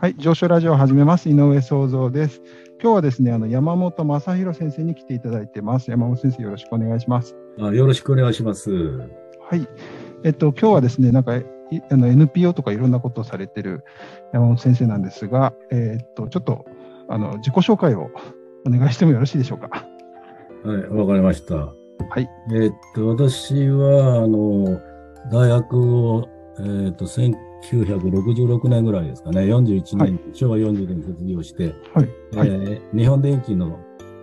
はい、上昇ラジオを始めます。井上創造です。今日はですね、あの山本正弘先生に来ていただいてます。山本先生、よろしくお願いします。あよろしくお願いします。はい。えっと、今日はですね、なんか、いあの NPO とかいろんなことをされてる山本先生なんですが、えっと、ちょっと、あの、自己紹介をお願いしてもよろしいでしょうか？はい、わかりました。はい。えーっと、私は、あの、大学を、えーっと、1966年ぐらいですかね、41年、はい昭和40年に卒業して、はい。はい。えー日本電機の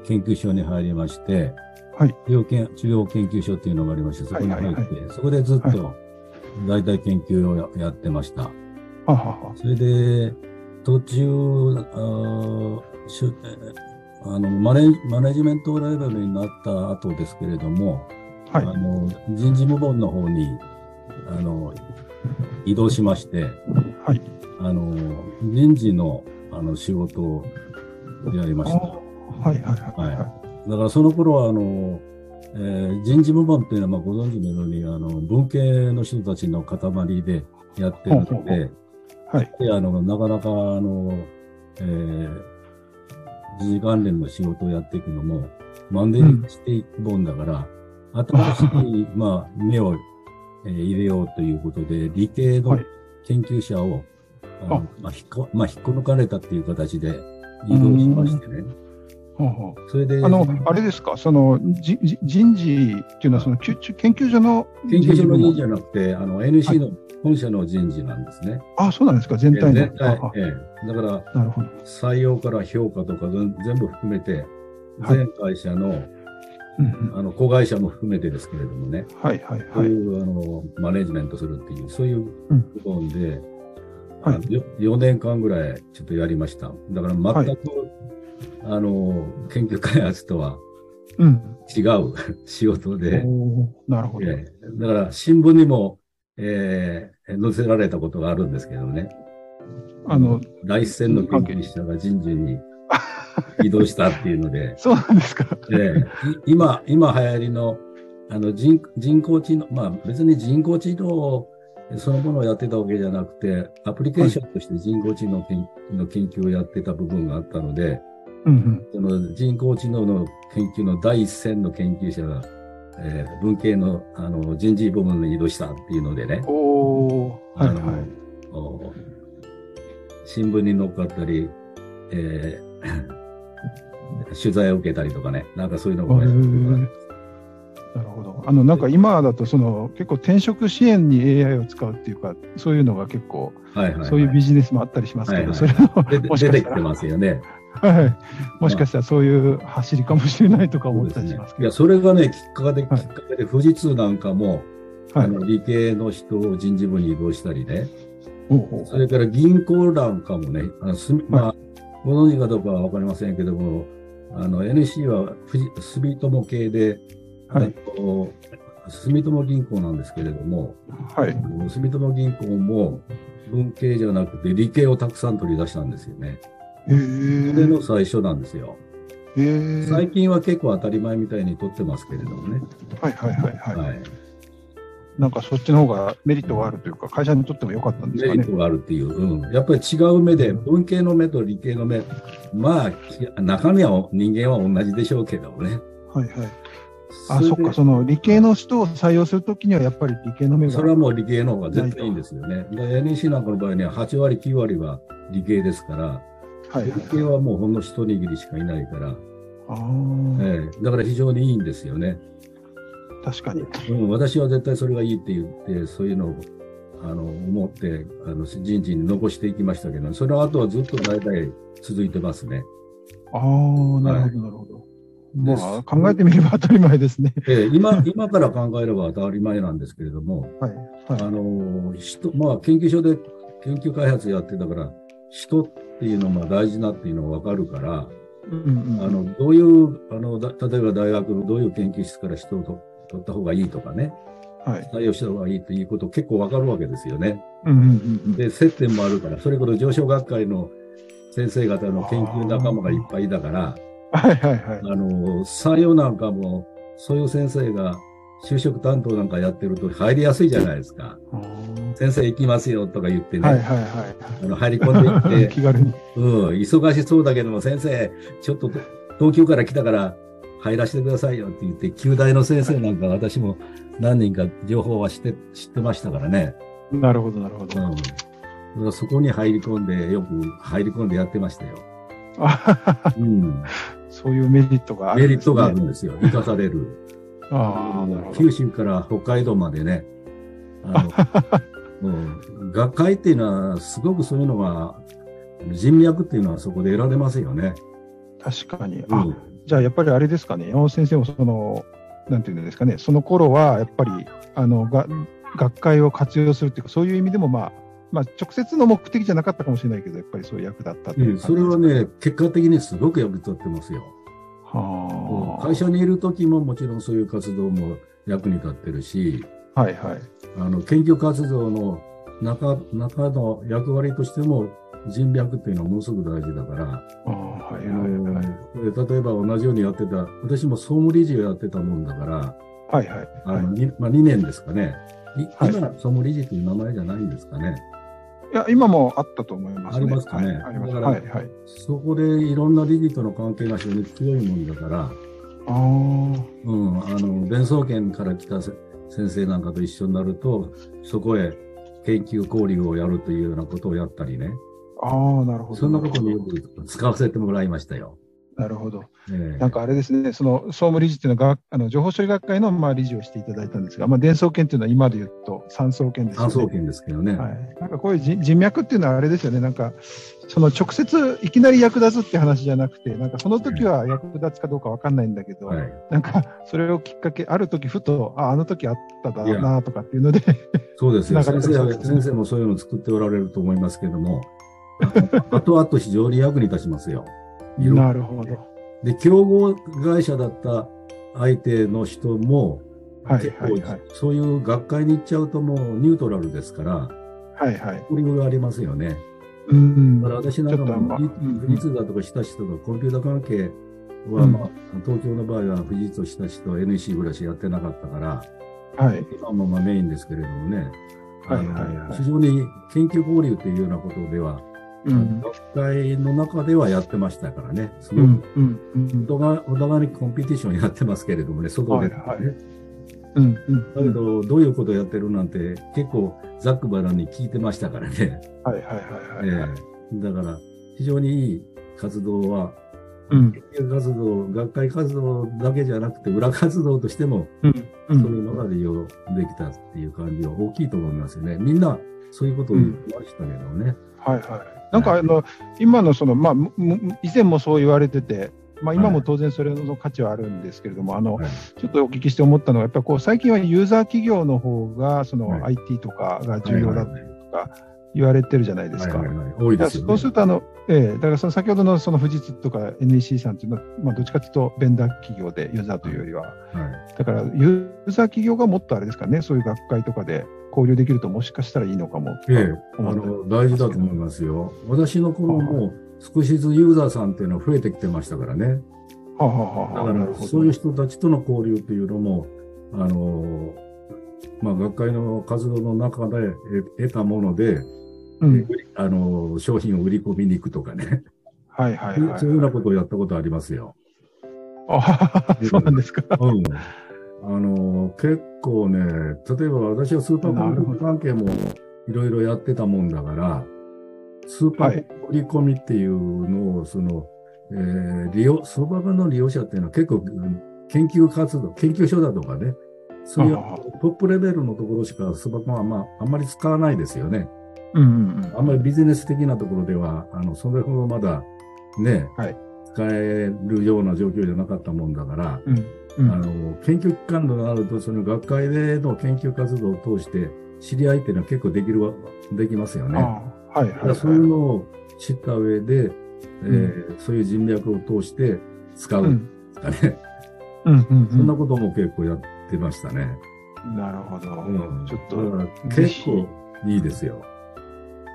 研究所に入りまして、はい治療研治療研究所っていうのがありまして、そこに入って、はいはいそこでずっと大体研究をややってました。ははは。それで、途中、あーしあのマネマネジメントレベルになった後ですけれども、はい。あの人事部門の方にあの移動しまして、はい。あの人事のあの仕事をやりました。はい。はい。はい。はい。だからその頃はあの、えー人事部門っていうのはまあご存知のようにあの文系の人たちの塊でやってるので、はい。であのなかなかあの、えー人事関連の仕事をやっていくのもマンデリしていくもんだから、新しい、まあ、目を、えー入れようということで、理系のはい。研究者を、あのあ。まあ引っこまあ、引っこ抜かれたっていう形で移動しましてね。ほうほうそれで、あの、あれですか、その、じじ人事っていうのは、その、研究所の研究所の人事じゃなくて、あの NC の本社の人事なんですね。あ、そうなんですか、全体の。全体ええだから、なるほど。採用から評価とか全全部含めて、はい。全会社の,、うんうんあの子会社も含めてですけれどもね、はいはいはい。そういう、あのマネジメントするっていう、そういううん部分で、はいあのよ4年間ぐらいちょっとやりました。だから全く、あの研究開発とはうん。違う 仕事で、なるほど。ええだから新聞にも、えー載せられたことがあるんですけどね。あの、第一線の研究者が人事に移動したっていうので、そうなんですか。え今、今流行りのあの人人工知能、まあ別に人工知能そのものをやってたわけじゃなくて、アプリケーションとして人工知能研の研究をやってた部分があったので、うんその人工知能の研究の第一線の研究者が、えー文系のあの人事部門に移動したっていうのでねうん。、おーはいはい。お新聞に載っかったり、えー取材を受けたりとかね、なんかそういうのもやってるからへなるほど。あの、なんか今だと、その、結構転職支援に AI を使うっていうか、そういうのが結構、はいはいはい、そういうビジネスもあったりしますけど、はいはい。それ出の、て出きてもしかしてたら、ますよね。はい。もしかしたらそういう走りかもしれないとか思ったりしますけど。いや、。それがね、きっかけで、はい。きっかけで、富士通なんかも、はい。あ。の理系の人を人事部に移動したりね、おうおうそれから銀行なんかもね、あのすみまあ、ご存知かどうかはわかりませんけども、あの NC は富士住友系で、はい。あの住友銀行なんですけれども、はい。住友銀行も文系じゃなくて理系をたくさん取り出したんですよね。それの最初なんですよ。最近は結構当たり前みたいに取ってますけれどもね。はいはいはいはい。はい。なんかそっちの方がメリットがあるというか、会社にとっても良かったんですかねメリッ。トがあるっていう、うん。やっぱり違う目で、文系の目と理系の目、まあ、き中身は人間は同じでしょうけどもね。はいはい。あ、そっか、その理系の人を採用するときにはやっぱり理系の目が。それはもう理系の方が絶対いいんですよね。で NEC なんかの場合には8割、9割は理系ですから、はいはい理系はもうほんの一握りしかいないから、あーええだから非常にいいんですよね。確かに。うん、私は絶対それがいいって言って、そういうのをあの思ってあの人事に残していきましたけど、その後はずっと代々続いてますね。ああ、なるほど、なるほど。まであ、考えてみれば当たり前ですね。ええ今今から考えれば当たり前なんですけれども、はい。はい。あの人まあ、研究所で研究開発やってたから、人っていうのも大事なっていうのが分かるから、うんうんあのどういうあのだ、例えば大学のどういう研究室から人をと取った方がいいとかね、はい。採用した方がいいということ結構分かるわけですよね。うんうんうんうん。で、接点もあるから、それこそ上昇学会の先生方の研究仲間がいっぱいだから、はいはいはい。あの採用なんかも、そういう先生が就職担当なんかやってると入りやすいじゃないですか。先生行きますよとか言ってね、はいはいはい。あの入り込んでいって、気軽に。うん、忙しそうだけども、先生、ちょっと東京から来たから入らせてくださいよって言って、旧大の先生なんか私も何人か情報は知って知ってましたからね。なるほど、なるほど。うん。そこに入り込んで、よく入り込んでやってましたよ。うん。そういうメリットがあるねメリットがあるんですよ。生かされる。ああ、なるほど。九州から北海道までね。あの うん、学会っていうのは、すごくそういうのが、人脈っていうのはそこで得られますよね。確かに。あ、うん。じゃあやっぱりあれですかね、山本先生もその、なんていうんですかね、その頃はやっぱり、あの、が学会を活用するっていうか、そういう意味でもまあ、まあ、直接の目的じゃなかったかもしれないけど、やっぱりそういう役だったっていううんそれはね、結果的にすごく役立ってますよ。はあ、会社にいる時ももちろんそういう活動も役に立ってるし、はいはい。あの、研究活動の中、中の役割としても人脈っていうのはものすごく大事だから、ああはいあはいのはい。例えば同じようにやってた、私も総務理事をやってたもんだから、はいはい。あの、にまあ、2年ですかね。いはい今、総務理事という名前じゃないんですかね。いや、今もあったと思いますね。ありますかねはい、あります。だからはいはい。そこでいろんな理事との関係が非常に強いもんだから、ああ、うん、あの、伝送研から来たせ先生なんかと一緒になると、そこへ研究交流をやるというようなことをやったりね。ああ、なるほど。そんなことによく使わせてもらいましたよ。なるほど。ええなんかあれですね、その総務理事っていうのはがあの情報処理学会のまあ理事をしていただいたんですが、まあ、伝送研っていうのは今で言うと三送研ですよね。単送研ですけどね。はい、なんかこういう人人脈っていうのはあれですよね、なんかその直接いきなり役立つって話じゃなくて、なんかその時は役立つかどうかわかんないんだけど、はい。なんかそれをきっかけ、ある時ふと、あ、あの時あっただなとかっていうので、そうですよ。ね先生もそういうのを作っておられると思いますけども、あ後々非常に役に立ちますよ。なるほど。で、競合会社だった相手の人も、はい結構はいはい。そういう学会に行っちゃうともうニュートラルですから、はいはい。交流がありますよね。うん。だから私なんかも、うん富士通だとか日立とかコンピューター関係は、うんまあ、東京の場合は富士通、日立と NEC ぐらいしかやってなかったから、はい。今もまあメインですけれどもね、はいはいはい非常に研究交流というようなことでは、うん。学会の中ではやってましたからね、すごくうん。うん。うん。お互いお互いにコンピティションやってますけれどもね、外で、ねはいはいうん。うん。だけど、どういうことをやってるなんて結構ざっくばらんに聞いてましたからね。はいはいはいはいはい。ええだから、非常にいい活動は、うん。研究活動、学会活動だけじゃなくて、裏活動としても、うん。う。そうんいうのが利用できたっていう感じは大きいと思いますよね。みんな、そういうことを言ってましたけどね。はいはい。なんかあの、今のその、まあ、以前もそう言われてて、まあ今も当然それの価値はあるんですけれども、あの、はいちょっとお聞きして思ったのは、やっぱりこう、最近はユーザー企業の方が、そのはい IT とかが重要だとか言われてるじゃないですか。はいはいはい多いですよね。そうすると、あの、ええだからその先ほどのその富士通とか NEC さんっていうのは、まあ、どっちかというと、ベンダー企業でユーザーというよりは、はいだからユーザー企業がもっとあれですかね、そういう学会とかで交流できると、もしかしたらいいのかも。ええ、あの、大事だと思いますよ。私の頃も少しずつユーザーさんっていうのは増えてきてましたからね。はあ、はあはあだから、そういう人たちとの交流というのも、あの、まあ、学会の活動の中でえ得たもので、うん、あの、商品を売り込みに行くとかね。はいはいはい。そういうようなことをやったことありますよ。あそうなんですか？うん。あの、結構ね、例えば私はスーパーコンピューター関係もいろいろやってたもんだから、スーパー売り込みっていうのを、その、えー利用、スーパーの利用者っていうのは結構うん研究活動、研究所だとかね、そういうあトップレベルのところしかスーパーはまあ、あんまり使わないですよね。うんうんあんまりビジネス的なところでは、あの、それほどまだね、はい使えるような状況じゃなかったもんだから、うん。うんあの、研究機関となると、その学会での研究活動を通して、知り合いっていうのは結構できるわ、できますよね。はいはい、はい。そういうのを知った上で、えーそういう人脈を通して使うんですかね。うんうんうんそんなことも結構やってましたね。なるほど。うんちょっだからと、結構いいですよ。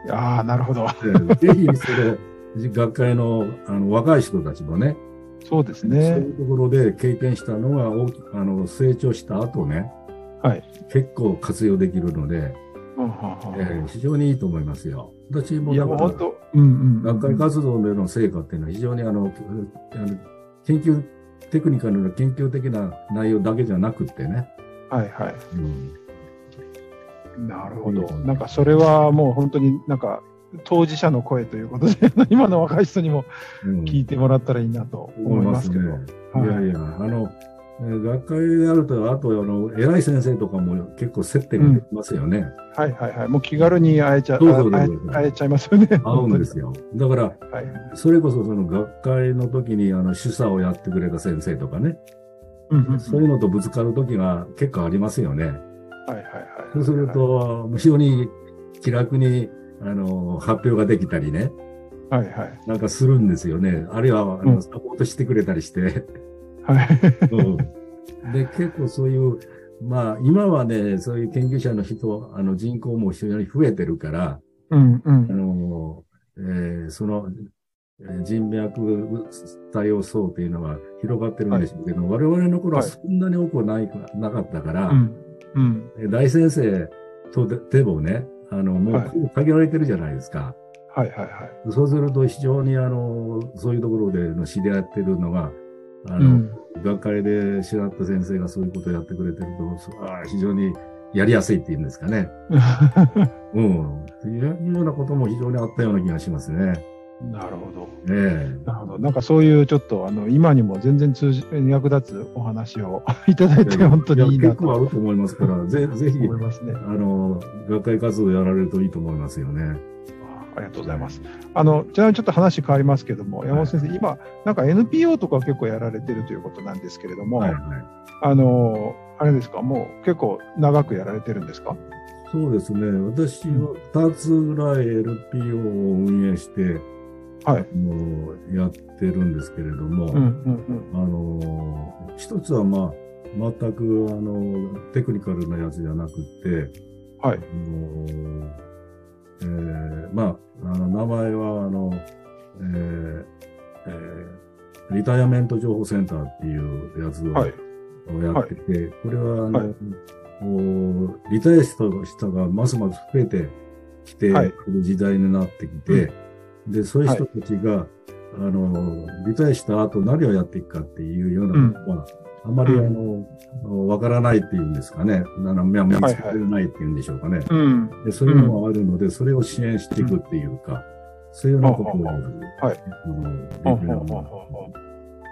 ああ、なるほど。えーぜひ、それ、学会のあの若い人たちもね、そうですそうねい。うところで経験したのが大きあの成長した後ね、はい。結構活用できるので、うんうんえー非常にいいと思いますよ。私もだからもうんうん。学会活動での成果っていうのは非常にあの、あの研究、テクニカルな研究的な内容だけじゃなくってね。はいはい。うん、なるほど。なんかそれはもう本当になんか当事者の声ということで、今の若い人にもうん聞いてもらったらいいなと思いますけど。ね。はいいやいや、あの、えー学会であると、あと、あの、偉い先生とかも結構接点ができますよね。はいはいはい。もう気軽に会えちゃ会えちゃいますよね。合うんですよ。だから。はい。それこそその学会の時に、あの、主査をやってくれた先生とかね、うんうんうんそういうのとぶつかる時が結構ありますよね。はいはいはい。そうすると、非常に気楽に、あの、発表ができたりね、はいはい。なんかするんですよね。あるいは、あの、うんサポートしてくれたりして。はい。うんで、結構そういう、まあ、今はね、そういう研究者の人、あの、人口も非常に増えてるから、あうんうん。の、えーその、えー人脈対応層っていうのは広がってるんでしょうけど、我々の頃はそんなに多くはない、なかったから、うんうん。えー大先生とででもね、あの、もはいう限られてるじゃないですか。はいはいはい。そうすると非常にあの、そういうところでの知り合ってるのが、あの、うん。学会で知らった先生がそういうことをやってくれてると、そあー非常にやりやすいっていうんですかね。うん。というようなことも非常にあったような気がしますね。なるほど。ええなるほど。なんかそういうちょっと、あの、今にも全然通じ、役立つお話を いただいて、本当にいいやなと結構あると思いますから、ぜぜひ、思いますね。あの、学会活動やられるといいと思いますよね。ありがとうございます。あの、ちなみにちょっと話変わりますけども、山本先生、今、なんか NPO とか結構やられてるということなんですけれども、はいはい。あの、あれですか、もう結構長くやられてるんですか？そうですね。私は2つぐらい LPO を運営して、はい。あのやってるんですけれども、うんうんあの、一つはまあ、全くあの、テクニカルなやつじゃなくて、はい。あのえーまあ、あの、名前は、あの、えーえーリタイアメント情報センターっていうやつを,、はい。やってて、これは、あの、はい。おリタイアした人がますます増えてきて、る時代になってきて、で、そういう人たちが、あの、リタイアした後何をやっていくかっていうようなことは、あまり、うんあの、わからないっていうんですかね。あの、見つけてないっていうんでしょうかね。うん。でそういうのがあるので、それを支援していくっていうか、そういうようなことを。はいあの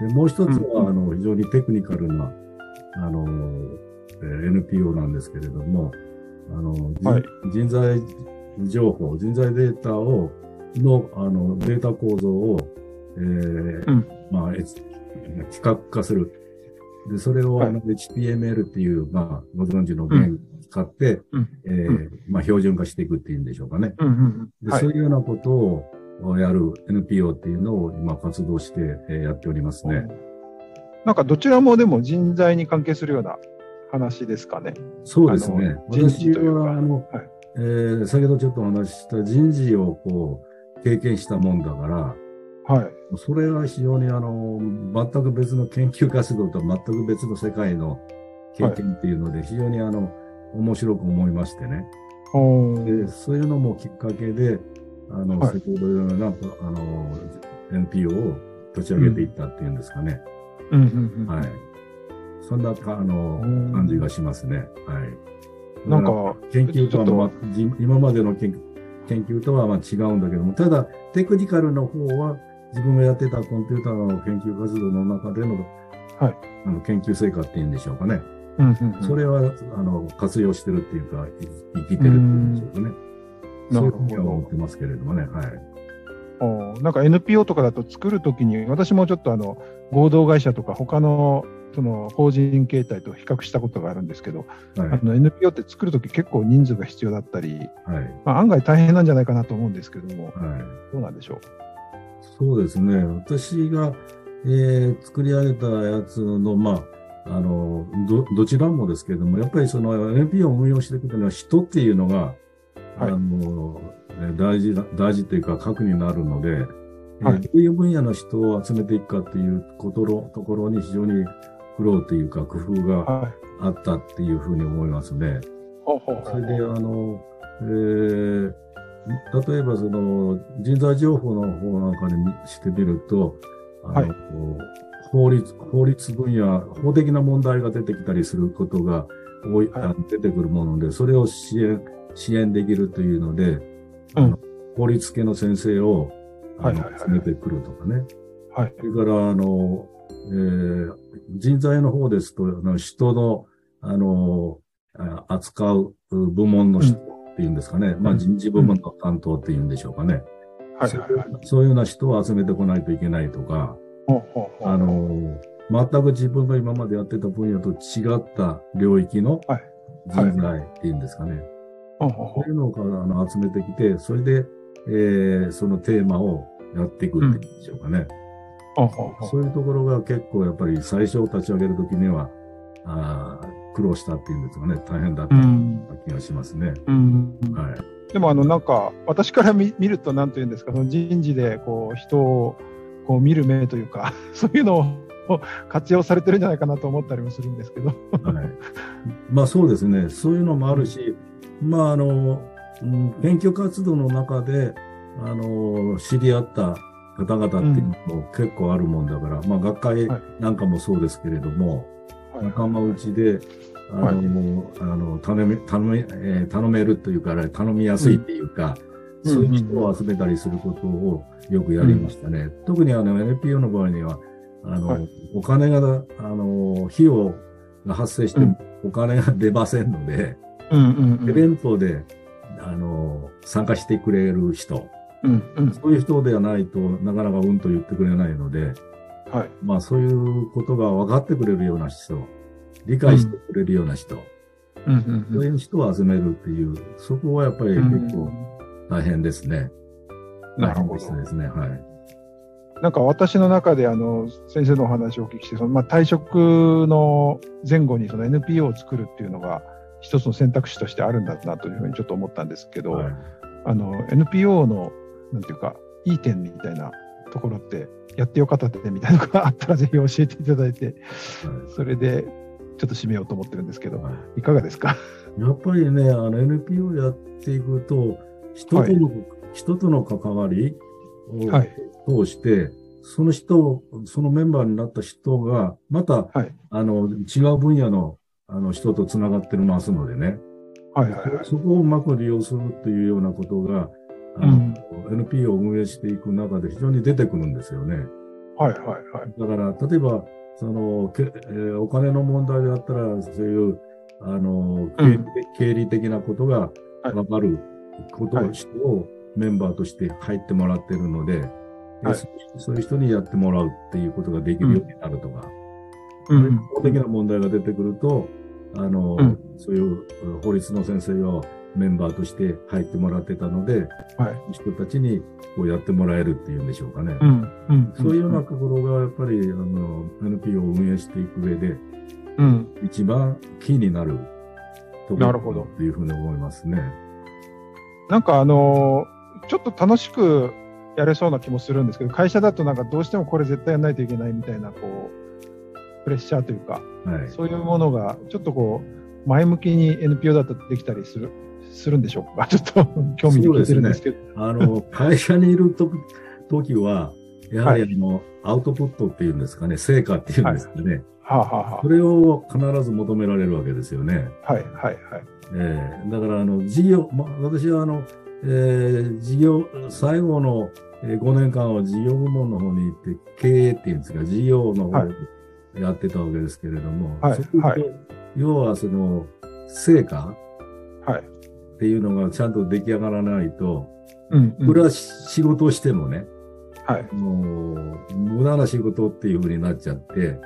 でもう一つは、うんあの、非常にテクニカルな、あの、えー NPO なんですけれども、あの、じはい人材情報、人材データを、の、あの、データ構造を、えーうんまあ、え企画化する。で、それを、はい HTML っていう、まあ、ご存知の言語を使って、うんえーまあ、標準化していくっていうんでしょうかね。で、はいそういうようなことをやる NPO っていうのを今活動して、えーやっておりますね。なんかどちらもでも人材に関係するような話ですかね。そうですね。人事私というかは、あの、はいえー先ほどちょっとお話しした人事をこう、経験したもんだから、はい。それは非常にあの、全く別の研究活動とは全く別の世界の経験っていうので、非常にあの、面白く思いましてね。で、そういうのもきっかけで、あの、はい先ほど言ったような、あの、NPO を立ち上げていったっていうんですかね。うんうんうんはい。そんなか、あの、うん感じがしますね。はい。なんか、研究とは、今までの研研究とはまあ違うんだけども、ただ、テクニカルの方は、自分がやってたコンピューターの研究活動の中での、はいあの研究成果っていうんでしょうかね。うんうんうんそれは、あの、活用してるっていうか、い生きてるっていうんでしょうかね。そういうふうには思ってますけれどもね。はい。おーなんか NPO とかだと作るときに、私もちょっとあの合同会社とか他のその法人形態と比較したことがあるんですけど、はい。あの NPO って作るとき結構人数が必要だったり、はい。まあ、案外大変なんじゃないかなと思うんですけども、はい。どうなんでしょう？そうですね。私が、えー作り上げたやつの、まあ、あの、ど、どちらもですけれども、やっぱりその NPO を運用していくというのは人っていうのが、はいあの、えー大事だ、大事というか核になるので、はいえーどういう分野の人を集めていくかっていうことのところに非常に苦労というか工夫がはい。あったっていうふうに思いますね。そうれで、あの、えー例えばその人材情報の方なんかにしてみると、あのはい法律、法律分野、法的な問題が出てきたりすることが多い、はい出てくるもので、それを支援、支援できるというので、うんあの法律系の先生を、あのはいはいはい集めてくるとかね。はい。それから、あの、えー人材の方ですと、あの人の、あの、あ扱う部門の人っていうんですかね。まあ人事部門の担当っていうんでしょうかね。はいはいはい。そういうような人を集めてこないといけないとか、あの、全く自分が今までやってた分野と違った領域のはい人材っていうんですかね。そういうのをあの集めてきて、それで、えーそのテーマをやっていくっていうんでしょうかね。うほうほうほうそういうところが結構やっぱり最初立ち上げるときには、あー苦労したっていうんですかね、大変だったうん気がしますね。うんはい。でもあのなんか私から見見ると何というんですかその人事でこう人をこう見る目というか そういうのを活用されてるんじゃないかなと思ったりもするんですけど。はい。まあそうですね。そういうのもあるし、まああの、うん研究活動の中で、あの、知り合った方々っていうのも結構あるもんだから、まあ学会はい。なんかもそうですけれども、仲間内で、あの、はい。あの頼め、頼め、えー頼めるというか、頼みやすいっていうか、うん。そういう人を集めたりすることをよくやりましたね。特にあの NPO の場合には、あの、はい。お金が、あの、費用が発生してもお金が出ませんので、うんうんうん。イベントで、あの、参加してくれる人、うんうんそういう人ではないとなかなかうんと言ってくれないので、はいまあそういうことが分かってくれるような人、理解してくれるような人、うんうんそういう人を集めるっていう、そこはやっぱりうん結構大変ですね。なるほど大変ですね。はい。なんか私の中であの先生のお話をお聞きしてその、まあ、退職の前後にその NPO を作るっていうのが一つの選択肢としてあるんだなというふうにちょっと思ったんですけど、はいあの NPO のなんていうかいい点みたいなところってやってよかった点みたいなのがあったらぜひ教えていただいてそれでちょっと締めようと思ってるんですけどはい。いかがですか？やっぱりね、あの NPO やっていくと、人との、人との関わりをはい。通して、その人を、そのメンバーになった人が、また、はい。あの、違う分野の、あの、人と繋がってますのでね、はいはいはい。そこをうまく利用するというようなことが、あの NPO を運営していく中で非常に出てくるんですよね。はいはいはい。だから、例えば、その、けえーお金の問題であったら、そういう、あの、経理,、経理的なことがはい。わかること、はい人をメンバーとして入ってもらってるので、はい。そうそういう人にやってもらうっていうことができるようになるとか、うん。法的な問題が出てくると、あの、うん。そういう法律の先生をメンバーとして入ってもらってたので、はい人たちにこうやってもらえるっていうんでしょうかね。うんうんそういうようなところがやっぱりあの NPO を運営していく上でうん一番キーになるところなるほどというふうに思いますね。なんかあのちょっと楽しくやれそうな気もするんですけど、会社だとなんかどうしてもこれ絶対やらないといけないみたいな、こう、プレッシャーというか、はい。そういうものがちょっとこう、前向きに NPO だとできたりする、するんでしょう かちょっと興味で聞いてるんですけど。あの、会社にいると時は、やはりあの、アウトプットっていうんですかね、成果っていうんですかね。はあ、はあはそれを必ず求められるわけですよね。あ、はいはいはい。ええだから、あの、事業、まあ、私はあの、えー事業、最後のえー5年間は事業部門の方に行って、経営っていうんですか、事業の方はいでやってたわけですけれども、はいはい要はその、成果はい。っていうのがちゃんと出来上がらないと、うん、うん。これは仕事をしてもね、はい。もう、無駄な仕事っていう風になっちゃって、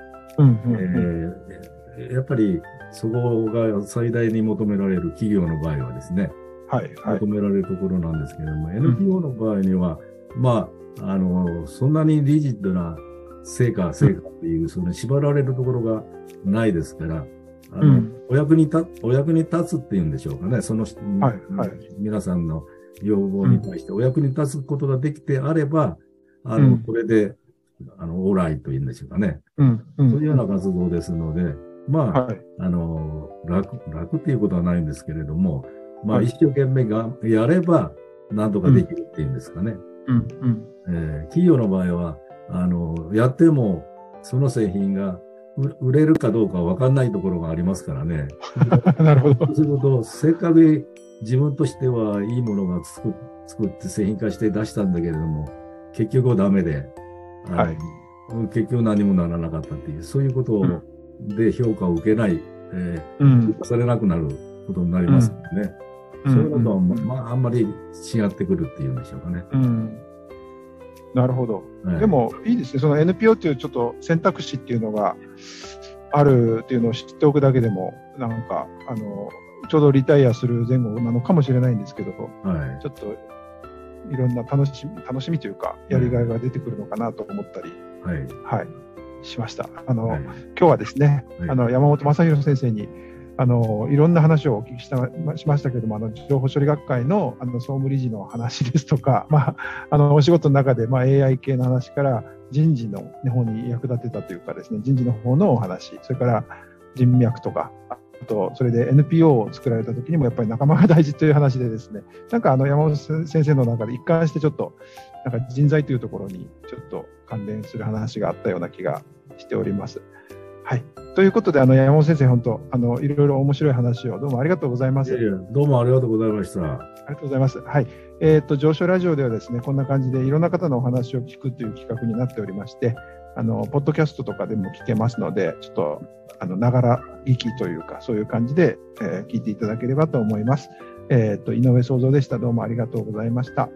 やっぱりそこが最大に求められる企業の場合はですね、はいはい求。められるところなんですけれども、NPO の場合には、まあ、あの、そんなにリジッドな成果、成果っていう、その縛られるところがないですから、あの、うんお役に立、お役に立つっていうんでしょうかね、その、はいはい皆さんの要望に対してお役に立つことができてあれば、あの、うんこれで、あの、オーライというんでしょうかね。うん、うん。そういうような活動ですので、まあ、はい。あの、楽、楽っていうことはないんですけれども、まあ、一生懸命がやれば、なんとかできるっていうんですかね。うんうんえー企業の場合は、あの、やっても、その製品が売売れるかどうかわかんないところがありますからね。なるほどそう。すると、せっかく自分としてはいいものが作っ作って製品化して出したんだけれども、結局はダメで、はい結局何もならなかったっていう、そういうことをで評価を受けない、えーうん評価されなくなることになりますのでね。そういうのとは、まあ、あんまり違ってくるっていうんでしょうかね。うんなるほど。はいで、もいいですね、その NPO っていうちょっと選択肢っていうのがあるっていうのを知っておくだけでも、なんか、あの、ちょうどリタイアする前後なのかもしれないんですけど、はい。ちょっといろんな楽しみ、楽しみというか、やりがいが出てくるのかなと思ったり、はい。はい、しました。あの、はい。今日はですね、はいあの山本正弘先生にあのいろんな話をお聞きしたましましたけども、あの情報処理学会のあの総務理事の話ですとか、まあ、あのお仕事の中で、まあ、AI 系の話から人事の方に役立てたというかですね、人事の方のお話、それから人脈とか、あとそれで NPO を作られた時にもやっぱり仲間が大事という話でですね、なんかあの山本先生の中で一貫してちょっとなんか人材というところにちょっと関連する話があったような気がしております。はい。ということで、あの、山本先生、本当、あの、いろいろ面白い話をどうもありがとうございます。いやいやどうもありがとうございました。ありがとうございます。はい。えっ、と、上昇ラジオではですね、こんな感じでいろんな方のお話を聞くという企画になっておりまして、あの、ポッドキャストとかでも聞けますので、ちょっと、あの、ながら聞きというか、そういう感じで、えー聞いていただければと思います。えっ、と、井上創造でした。どうもありがとうございました。